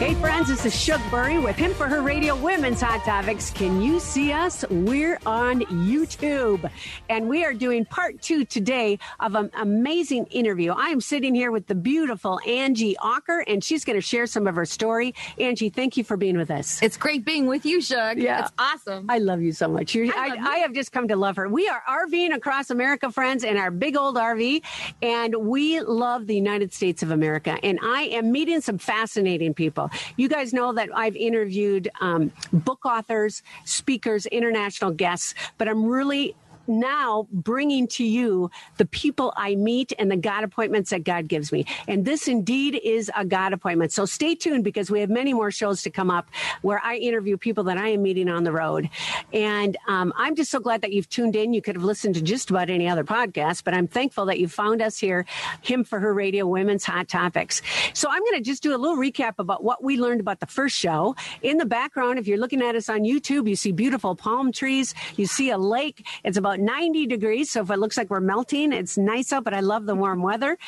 Hey friends, this is Shug Burry with Him for Her Radio Women's Hot Topics. Can you see us? We're on YouTube and we are doing part two today of an amazing interview. I am sitting here with the beautiful Angie Ocker and she's going to share some of her story. Angie, thank you for being with us. It's great being with you, Shug. Yeah. It's awesome. I love you so much. You're, I, love you. I have just come to love her. We are RVing across America, friends, in our big old RV, and we love the United States of America. And I am meeting some fascinating people. You guys know that I've interviewed um, book authors, speakers, international guests, but I'm really now bringing to you the people I meet and the God appointments that God gives me. And this indeed is a God appointment. So stay tuned because we have many more shows to come up where I interview people that I am meeting on the road. And um, I'm just so glad that you've tuned in. You could have listened to just about any other podcast, but I'm thankful that you found us here, Him for Her Radio Women's Hot Topics. So I'm going to just do a little recap about what we learned about the first show. In the background, if you're looking at us on YouTube, you see beautiful palm trees. You see a lake. It's about 90 degrees. So if it looks like we're melting, it's nice out, but I love the warm weather.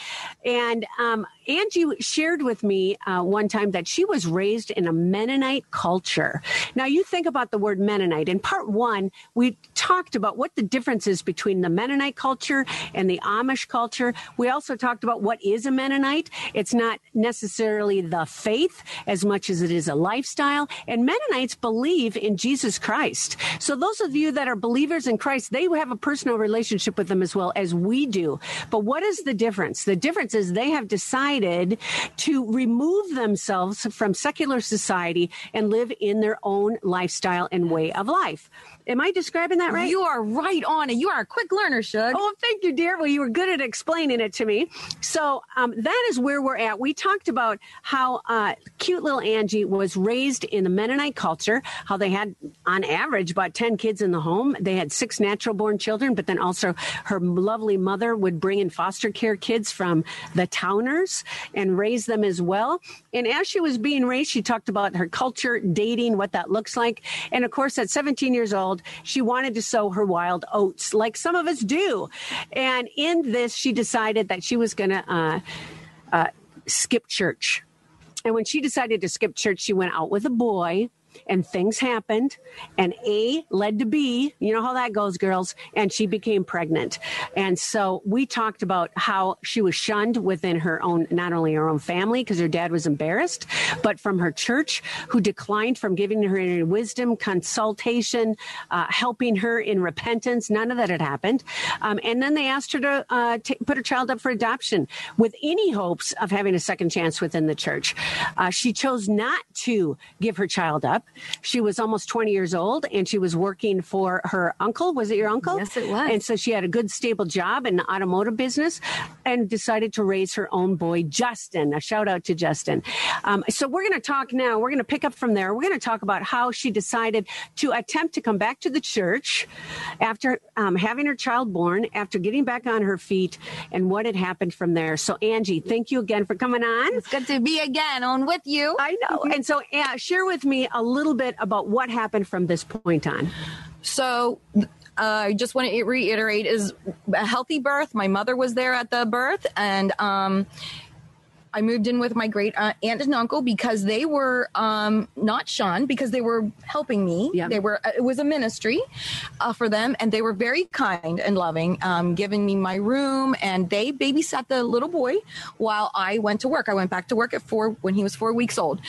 And um, Angie shared with me uh, one time that she was raised in a Mennonite culture. Now, you think about the word Mennonite. In part one, we talked about what the difference is between the Mennonite culture and the Amish culture. We also talked about what is a Mennonite. It's not necessarily the faith as much as it is a lifestyle. And Mennonites believe in Jesus Christ. So those of you that are believers in Christ, they have a personal relationship with them as well as we do. But what is the difference? The difference is they have decided to remove themselves from secular society and live in their own lifestyle and way of life. Am I describing that right? You are right on it. You are a quick learner, Shug. Oh, thank you, dear. Well, you were good at explaining it to me. So um, that is where we're at. We talked about how uh, cute little Angie was raised in the Mennonite culture, how they had, on average, about 10 kids in the home. They had six natural born children, but then also her lovely mother would bring in foster care kids from the towners and raise them as well. And as she was being raised, she talked about her culture, dating, what that looks like. And of course, at 17 years old, she wanted to sow her wild oats, like some of us do. And in this, she decided that she was going to uh, uh, skip church. And when she decided to skip church, she went out with a boy. And things happened, and A led to B. You know how that goes, girls. And she became pregnant. And so we talked about how she was shunned within her own, not only her own family, because her dad was embarrassed, but from her church, who declined from giving her any wisdom, consultation, uh, helping her in repentance. None of that had happened. Um, and then they asked her to uh, ta put her child up for adoption with any hopes of having a second chance within the church. Uh, she chose not to give her child up. She was almost 20 years old and she was working for her uncle. Was it your uncle? Yes, it was. And so she had a good, stable job in the automotive business and decided to raise her own boy, Justin. A shout out to Justin. Um, so we're going to talk now. We're going to pick up from there. We're going to talk about how she decided to attempt to come back to the church after um, having her child born, after getting back on her feet, and what had happened from there. So, Angie, thank you again for coming on. It's good to be again on with you. I know. And so, uh, share with me a little bit about what happened from this point on. So, uh, I just want to reiterate: is a healthy birth. My mother was there at the birth, and um, I moved in with my great aunt and uncle because they were um, not Sean because they were helping me. Yeah. They were. It was a ministry uh, for them, and they were very kind and loving, um, giving me my room, and they babysat the little boy while I went to work. I went back to work at four when he was four weeks old,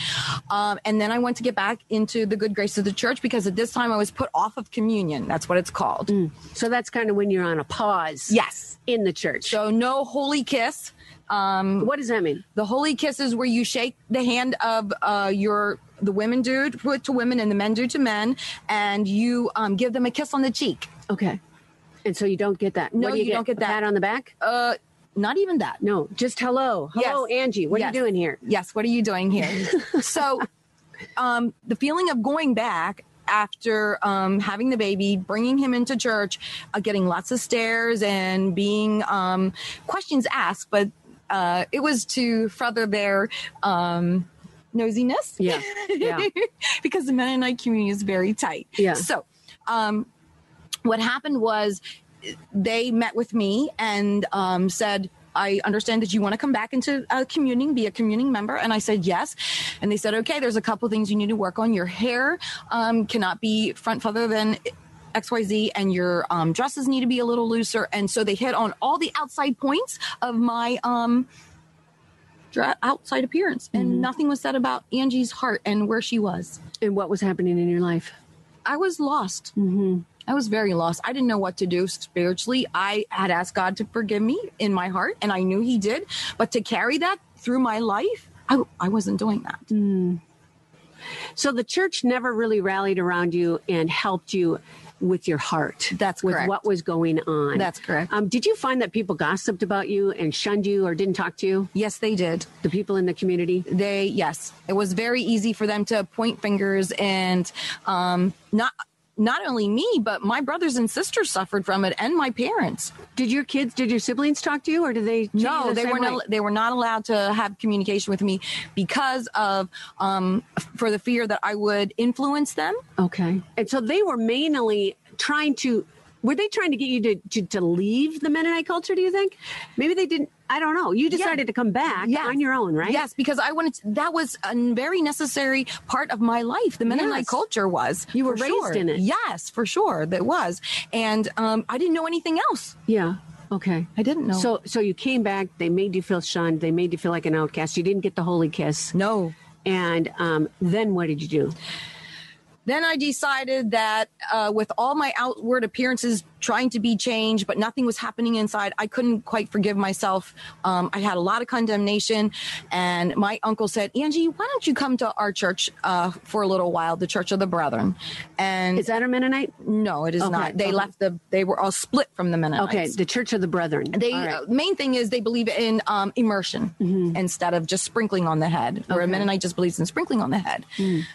um, and then I went to get back into the good grace of the church because at this time I was put off of communion. That's what it's called. So that's kind of when you're on a pause. Yes. In the church. So no holy kiss. Um, what does that mean? the holy kiss is where you shake the hand of uh, your the women do to, to women and the men do to men, and you um, give them a kiss on the cheek. Okay. And so you don't get that. No, do you, you don't get that. Pat on the back. Uh, not even that. No, just hello. Hello, Yes. Angie. What are you doing here? Yes, what are you doing here? so, um, the feeling of going back after um, having the baby, bringing him into church, uh, getting lots of stares and being um, questions asked, but uh, it was to further their um, nosiness. Yeah, yeah. because the Mennonite community is very tight. Yeah. So, um, what happened was they met with me and um, said, I understand that you want to come back into uh, communing, be a communing member. And I said, yes. And they said, okay, there's a couple things you need to work on. Your hair um, cannot be front further than XYZ, and your um, dresses need to be a little looser. And so they hit on all the outside points of my um, dra- outside appearance. And nothing was said about Angie's heart and where she was. And what was happening in your life? I was lost. Mm-hmm. I was very lost. I didn't know what to do spiritually. I had asked God to forgive me in my heart, and I knew He did. But to carry that through my life, I, I wasn't doing that. So the church never really rallied around you and helped you with your heart. That's with correct. what was going on. That's correct. Um, did you find that people gossiped about you and shunned you or didn't talk to you? Yes, they did. The people in the community? They, yes, it was very easy for them to point fingers and um, not. Not only me, but my brothers and sisters suffered from it, and my parents. Did your kids, did your siblings talk to you or did they? No, the they were way? not. They were not allowed to have communication with me because of um, for the fear that I would influence them. Okay. And so they were mainly trying to, were they trying to get you to, to, to leave the Mennonite culture, do you think? Maybe they didn't, I don't know. You decided to come back Yes. on your own, right? Yes, because I wanted. To, that was a very necessary part of my life. The Mennonite Yes. culture was. You were raised sure. in it. Yes, for sure, that was, and um, I didn't know anything else. Yeah. Okay. I didn't know. So, so you came back. They made you feel shunned. They made you feel like an outcast. You didn't get the holy kiss. no. And um, then what did you do? Then I decided that uh, with all my outward appearances trying to be changed, but nothing was happening inside, I couldn't quite forgive myself. Um, I had a lot of condemnation. And my uncle said, Angie, why don't you come to our church uh, for a little while, the Church of the Brethren? And Is that a Mennonite? no, it is Okay, not. They okay. left the, they were all split from the Mennonites. Okay, the Church of the Brethren. They right. uh, main thing is they believe in um, immersion instead of just sprinkling on the head. Where a Mennonite just believes in sprinkling on the head.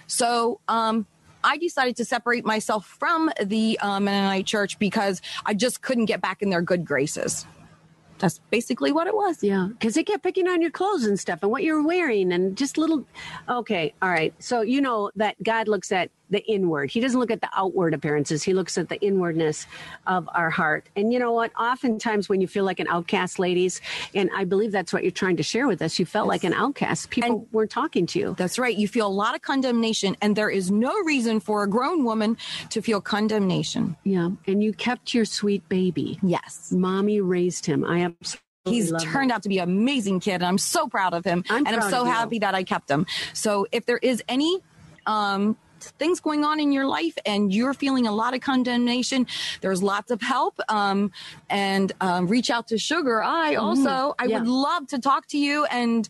So um, I decided to separate myself from the uh, Mennonite church because I just couldn't get back in their good graces. That's basically what it was. Yeah, because they kept picking on your clothes and stuff and what you're wearing and just little. Okay, all right. So you know that God looks at the inward. He doesn't look at the outward appearances. He looks at the inwardness of our heart. And you know what? Oftentimes when you feel like an outcast, ladies, and I believe that's what you're trying to share with us, you felt like an outcast. People And- weren't talking to you. That's right. You feel a lot of condemnation, and there is no reason for a grown woman to feel condemnation. Yeah, and you kept your sweet baby. Yes. Mommy raised him. I am. He's turned out to be an amazing kid, and I'm so proud of him. I'm and I'm so happy that I kept him. So if there is any um, things going on in your life and you're feeling a lot of condemnation, there's lots of help. Um, and um, reach out to Sugar. I also, I Mm-hmm. Yeah. would love to talk to you and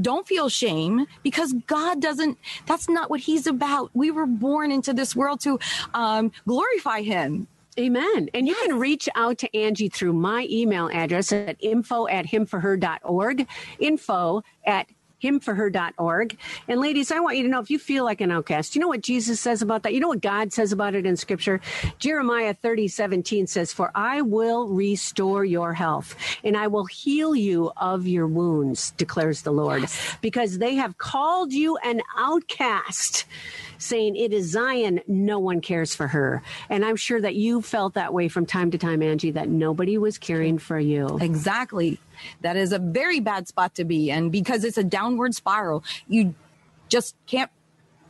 don't feel shame because God doesn't, that's not what He's about. We were born into this world to um, glorify Him. Amen. And you can reach out to Angie through my email address at info at himforher.org. Info at himforher.org. And ladies, I want you to know if you feel like an outcast, you know what Jesus says about that? You know what God says about it in scripture? Jeremiah 30, 17 says, For I will restore your health and I will heal you of your wounds, declares the Lord, because they have called you an outcast saying it is Zion, no one cares for her. And I'm sure that you felt that way from time to time, Angie, that nobody was caring for you. Exactly. That is a very bad spot to be. And because it's a downward spiral, you just can't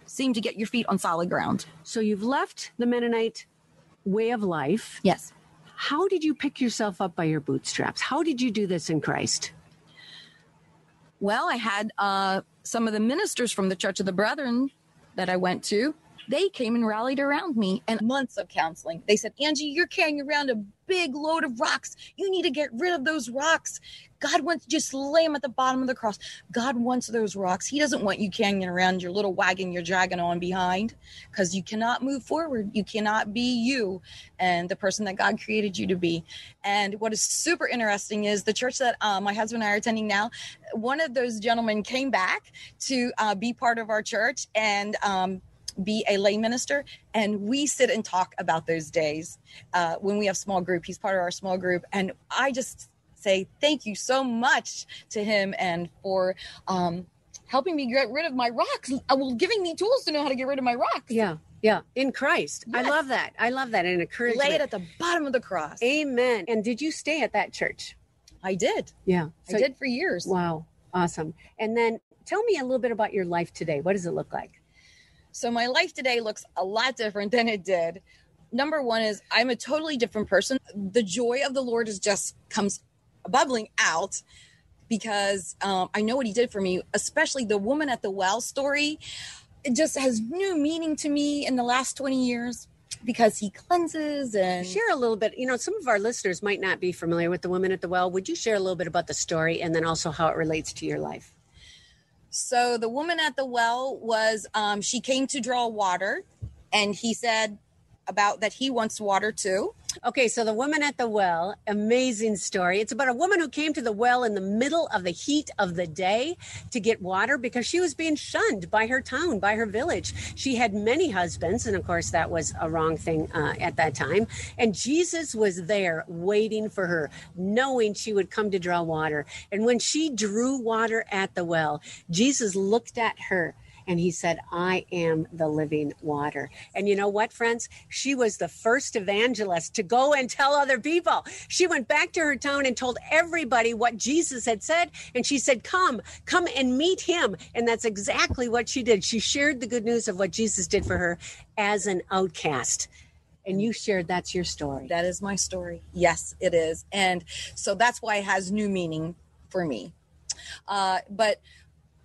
seem to get your feet on solid ground. So you've left the Mennonite way of life. Yes. How did you pick yourself up by your bootstraps? How did you do this in Christ? Well, I had uh, some of the ministers from the Church of the Brethren that I went to. They came and rallied around me and months of counseling. They said, Angie, you're carrying around a big load of rocks. You need to get rid of those rocks. God wants just lay them at the bottom of the cross. God wants those rocks. He doesn't want you carrying around your little wagon you're dragging on behind because you cannot move forward. You cannot be you and the person that God created you to be. And what is super interesting is the church that uh, my husband and I are attending now, one of those gentlemen came back to uh, be part of our church and um, be a lay minister and we sit and talk about those days uh, when we have small group he's part of our small group and i just say thank you so much to him and for um, helping me get rid of my rocks uh, well giving me tools to know how to get rid of my rocks Yeah. Yeah. In Christ. I love that. I love that. And encouragement. lay it at the bottom of the cross Amen. And did you stay at that church? i did Yeah. i did for years Wow. Awesome. And then tell me a little bit about your life today. What does it look like? So my life today looks a lot different than it did. Number one is I'm a totally different person. The joy of the Lord is just comes bubbling out because um, I know what He did for me, especially the woman at the well story. It just has new meaning to me in the last 20 years because He cleanses and Share a little bit. You know, some of our listeners might not be familiar with the woman at the well. Would you share a little bit about the story and then also how it relates to your life? So the woman at the well was um, she came to draw water, and he said about that he wants water too. Okay, so the woman at the well, amazing story. It's about a woman who came to the well in the middle of the heat of the day to get water because she was being shunned by her town, by her village. She had many husbands, and of course, that was a wrong thing uh, at that time. And Jesus was there waiting for her, knowing she would come to draw water. And when she drew water at the well, Jesus looked at her and he said, I am the living water. And you know what, friends? She was the first evangelist to go and tell other people. She went back to her town and told everybody what Jesus had said. And she said, Come, come and meet him. And that's exactly what she did. She shared the good news of what Jesus did for her as an outcast. And you shared that's your story. That is my story. Yes, it is. And so that's why it has new meaning for me. Uh, but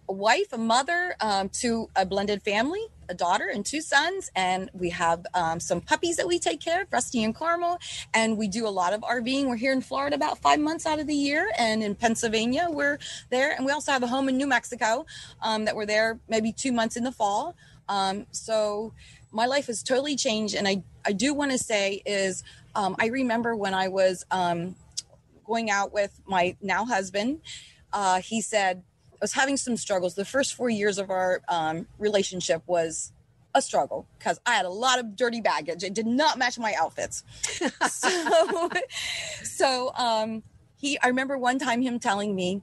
a wife, a mother um, to a blended family, a daughter and two sons. And we have um, some puppies that we take care of, Rusty and Carmel. And we do a lot of RVing. We're here in Florida about five months out of the year. And in Pennsylvania, we're there. And we also have a home in New Mexico um, that we're there maybe two months in the fall. Um, so my life has totally changed. And I, I do want to say is um, I remember when I was um, going out with my now husband, uh, he said, I was having some struggles. The first four years of our um, relationship was a struggle because I had a lot of dirty baggage. It did not match my outfits. so, so um, he, I remember one time him telling me,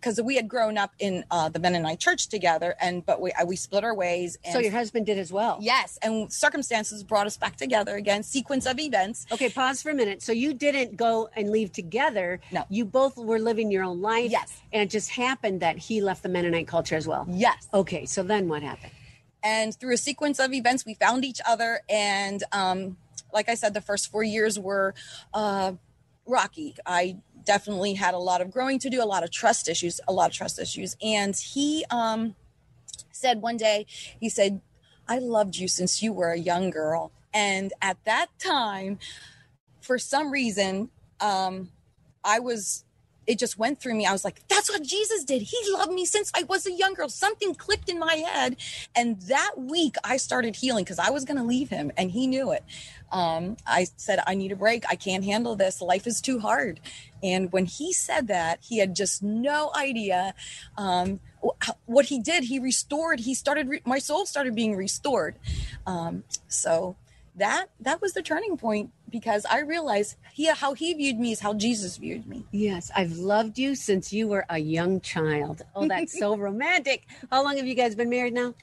because we had grown up in uh, the Mennonite church together, and but we uh, we split our ways. And So your husband did as well. yes, and circumstances brought us back together again. Sequence of events. Okay, pause for a minute. So you didn't go and leave together. No. You both were living your own life. Yes. And it just happened that he left the Mennonite culture as well. Yes. Okay, so then what happened? and through a sequence of events we found each other and um, like i said the first four years were uh, rocky i definitely had a lot of growing to do a lot of trust issues a lot of trust issues. And he um, said one day he said i loved you since you were a young girl. And at that time for some reason um, i was it just went through me. I was like, that's what Jesus did. He loved me since I was a young girl. Something clicked in my head. And that week I started healing because I was going to leave him and he knew it. Um, I said, I need a break. I can't handle this. Life is too hard. And when he said that, he had just no idea um, what he did. He restored, he started, re- my soul started being restored. Um, so that that was the turning point because I realized he how he viewed me is how Jesus viewed me. Yes, I've loved you since you were a young child. Oh, that's so romantic. How long have you guys been married now?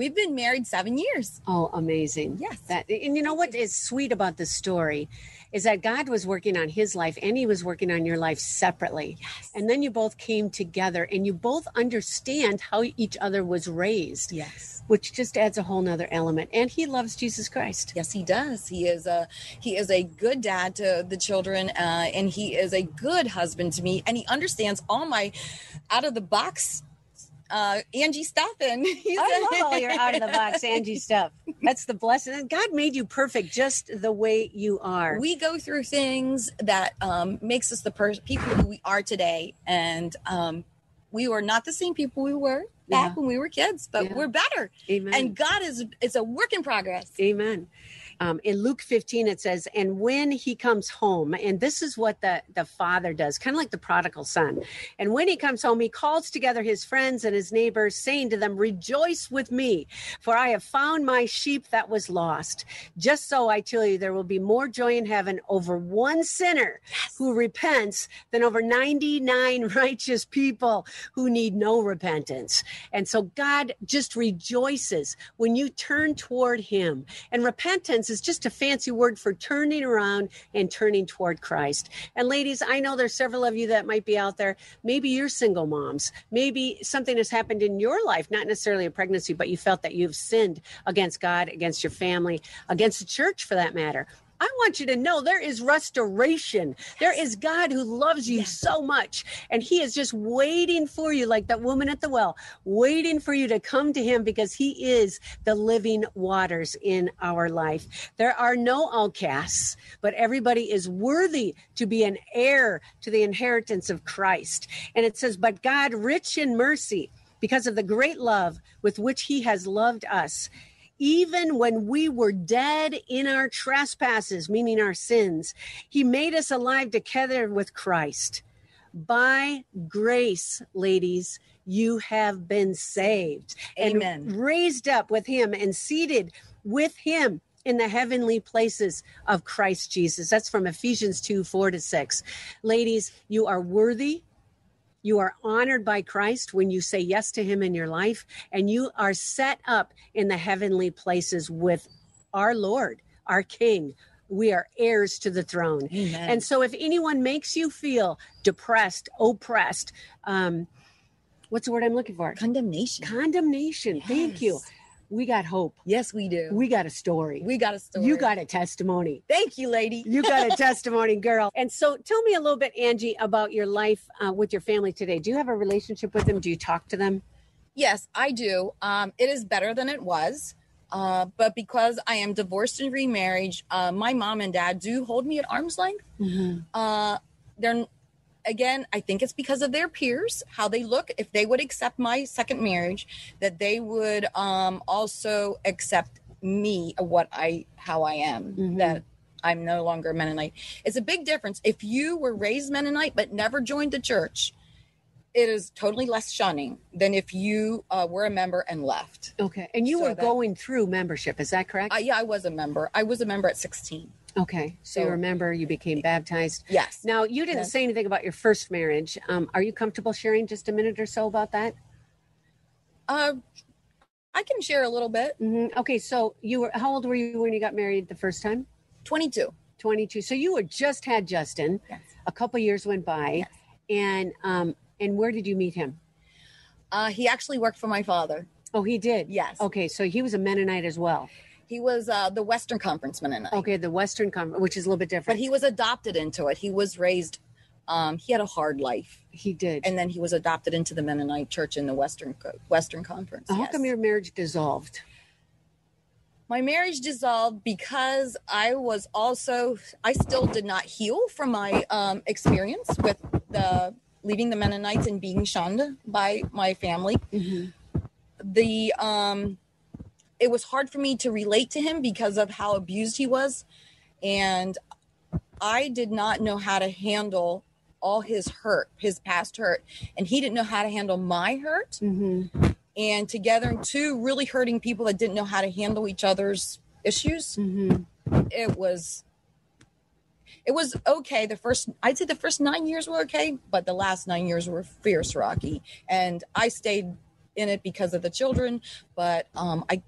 We've been married seven years. Oh, amazing. Yes. That and you know what is sweet about this story is that God was working on his life and he was working on your life separately. Yes. And then you both came together and you both understand how each other was raised. Yes. Which just adds a whole nother element. And he loves Jesus Christ. Yes, he does. He is a he is a good dad to the children, uh, and he is a good husband to me. And he understands all my out of the box uh, Angie Stephan. I love all your out of the box Angie stuff. That's the blessing. God made you perfect just the way you are. we go through things that um, makes us the per- people who we are today and um, we were not the same people we were back Yeah. when we were kids but Yeah. we're better Amen. and god is it's a work in progress Amen. Um, in Luke 15, it says, and when he comes home, and this is what the, the father does, kind of like the prodigal son. And when he comes home, he calls together his friends and his neighbors, saying to them, Rejoice with me, for I have found my sheep that was lost. Just so I tell you, there will be more joy in heaven over one sinner who repents than over 99 righteous people who need no repentance. And so God just rejoices when you turn toward Him. And repentance is just a fancy word for turning around and turning toward Christ. And ladies, I know there's several of you that might be out there. Maybe you're single moms. Maybe something has happened in your life, not necessarily a pregnancy, but you felt that you've sinned against God, against your family, against the church for that matter. I want you to know there is restoration. There is God who loves you so much, and He is just waiting for you, like that woman at the well, waiting for you to come to Him because He is the living waters in our life. There are no outcasts, but everybody is worthy to be an heir to the inheritance of Christ. And it says, But God, rich in mercy, because of the great love with which He has loved us even when we were dead in our trespasses, meaning our sins, he made us alive together with Christ. By grace, ladies, you have been saved Amen. and raised up with him and seated with him in the heavenly places of Christ Jesus. That's from Ephesians 2 4 to 6. Ladies, you are worthy. You are honored by Christ when you say yes to Him in your life, and you are set up in the heavenly places with our Lord, our King. We are heirs to the throne. Amen. And so, if anyone makes you feel depressed, oppressed, um, what's the word I'm looking for? condemnation Condemnation. Thank you. Yes. We got hope. yes we do We got a story. we got a story You got a testimony. thank you lady You got a testimony, girl. And so tell me a little bit, Angie, about your life uh, with your family today. Do you have a relationship with them? Do you talk to them? Yes, I do. Um, it is better than it was. Uh, but because I am divorced and remarried, uh, my mom and dad do hold me at arm's length. Uh, they're again, I think it's because of their peers, how they look. If they would accept my second marriage, that they would um, also accept me, uh, what I, how I am. That I'm no longer Mennonite. It's a big difference. If you were raised Mennonite but never joined the church, it is totally less shunning than if you uh, were a member and left. Okay. And you So were that- going through membership. Is that correct? Uh, yeah, I was a member. I was a member at 16. okay. So, you remember you became baptized. Yes. Now, you didn't Yes. say anything about your first marriage. Um, are you comfortable sharing just a minute or so about that? Uh, I can share a little bit. hmm Okay. So, you were, how old were you when you got married the first time? 22. 22. So, you were just had Justin. Yes. A couple years went by. Yes. And, um, and where did you meet him? Uh, he actually worked for my father. Oh, he did. Yes. Okay, so he was a Mennonite as well. He was uh, the Western Conference Mennonite, Okay, the Western Conference, which is a little bit different. but he was adopted into it. He was raised. Um, he had a hard life, he did. and then he was adopted into the Mennonite Church in the Western Co- Western Conference. how yes. come your marriage dissolved? my marriage dissolved because I was also I still did not heal from my um, experience with the leaving the Mennonites and being shunned by my family. The um, it was hard for me to relate to him because of how abused he was, and I did not know how to handle all his hurt, his past hurt, and he didn't know how to handle my hurt Mm-hmm. and together two really hurting people that didn't know how to handle each other's issues Mm-hmm. it was it was okay the first i'd say the first nine years were okay but the last nine years were fierce rocky. And i stayed in it because of the children but um i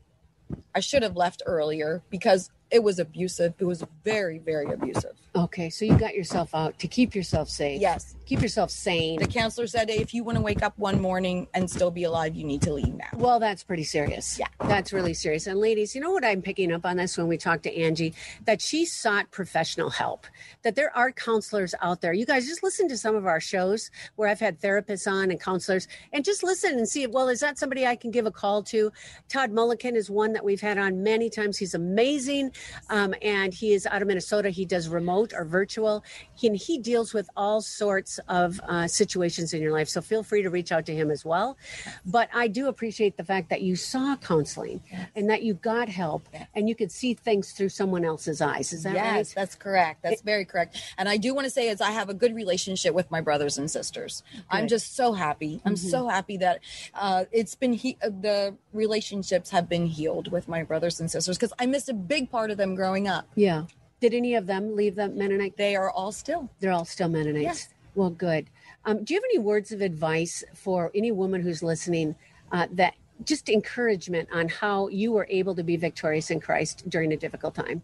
i should have left earlier because it was abusive it was very very abusive Okay, so you got yourself out to keep yourself safe. Yes. Keep yourself sane. The counselor said if you want to wake up one morning and still be alive, you need to leave now. Well, that's pretty serious. Yeah. That's really serious. And ladies, you know what I'm picking up on this when we talked to Angie? That she sought professional help. That there are counselors out there. You guys just listen to some of our shows where I've had therapists on and counselors and just listen and see, well, is that somebody I can give a call to? Todd Mulliken is one that we've had on many times. He's amazing. Um, and he is out of Minnesota. He does remote or virtual. He, and he deals with all sorts of uh, situations in your life. So feel free to reach out to him as well. But I do appreciate the fact that you saw counseling and that you got help and you could see things through someone else's eyes. Is that yes, right? that's correct. That's very correct. And I do want to say is I have a good relationship with my brothers and sisters. I'm just so happy. I'm so happy that uh, it's been he- uh, the relationships have been healed with my brothers and sisters because I missed a big part of them growing up. Yeah. Did any of them leave the Mennonite? They are all still. They're all still Mennonites. Yes. Well, good. Um, do you have any words of advice for any woman who's listening uh, that just encouragement on how you were able to be victorious in Christ during a difficult time?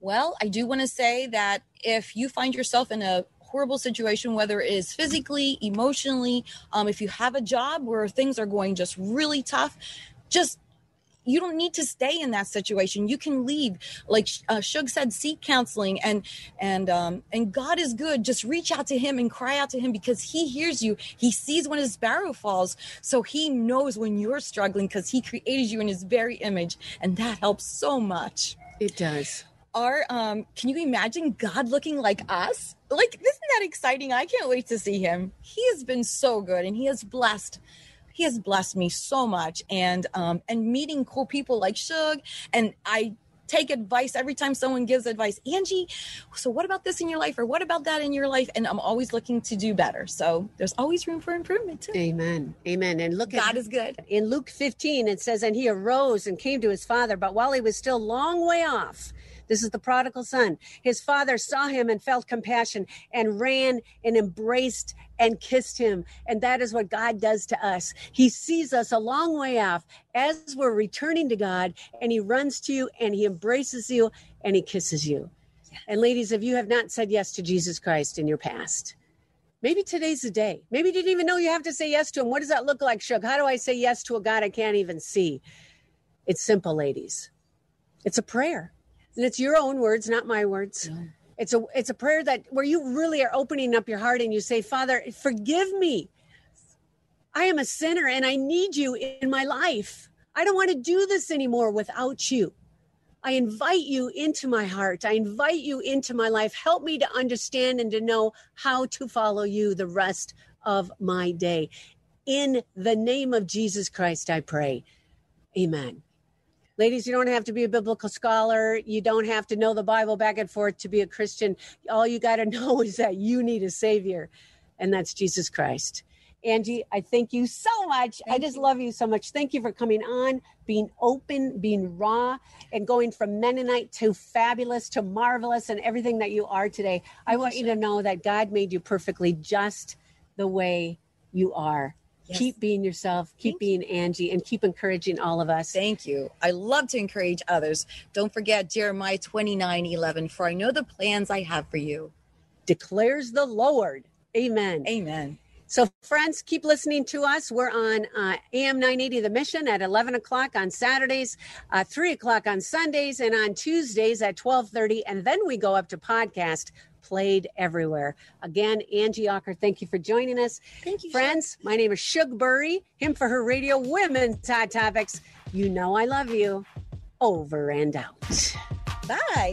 Well, I do want to say that if you find yourself in a horrible situation, whether it is physically, emotionally, um, if you have a job where things are going just really tough, just you don't need to stay in that situation. You can leave. Like uh, Shug said, seek counseling, and and um, and God is good. Just reach out to Him and cry out to Him because He hears you. He sees when a sparrow falls, so He knows when you're struggling because He created you in His very image, and that helps so much It does. our um can you imagine god looking like us like isn't that exciting i can't wait to see him he has been so good and he has blessed he has blessed me so much. And um and meeting cool people like shug and i take advice every time someone gives advice angie so what about this in your life? Or what about that in your life? And i'm always looking to do better. So there's always room for improvement too. Amen. Amen. And look at god is good. in Luke 15, it says, And he arose and came to his father, but while he was still long way off, this is the prodigal son, his father saw him and felt compassion and ran and embraced and kissed him. And that is what God does to us. He sees us a long way off as we're returning to God, and he runs to you and he embraces you and he kisses you. And ladies, if you have not said yes to Jesus Christ in your past, Maybe today's the day. Maybe you didn't even know you have to say yes to him. What does that look like, Shug? How do I say yes to a God I can't even see? It's simple, ladies. It's a prayer. And it's your own words, not my words. It's a it's a prayer that where you really are opening up your heart and you say, Father, forgive me. I am a sinner and I need you in my life. I don't want to do this anymore without you. I invite you into my heart. I invite you into my life. Help me to understand and to know how to follow you the rest of my day. In the name of Jesus Christ, I pray. Amen. Ladies, you don't have to be a biblical scholar. You don't have to know the Bible back and forth to be a Christian. All you got to know is that you need a Savior, and that's Jesus Christ. Angie, I thank you so much. I just love you so much. Thank you for coming on, being open, being raw, and going from Mennonite to fabulous to marvelous and everything that you are today. I want you to know that God made you perfectly just the way you are. Yes. Keep being yourself, keep Thank being Angie, and keep encouraging all of us. Thank you. I love to encourage others. Don't forget Jeremiah 29 11. For I know the plans I have for you. Declares the Lord. Amen. Amen. So, friends, keep listening to us. We're on uh, AM 980 The Mission at 11 o'clock on Saturdays, uh, 3 o'clock on Sundays, and on Tuesdays at 1230. And then we go up to podcast played everywhere. Again, Angie Ocker, thank you for joining us. Thank you, Friends, my name is Shug Burry, him for her radio Women's Hot Topics. You know I love you. Over and out. Bye.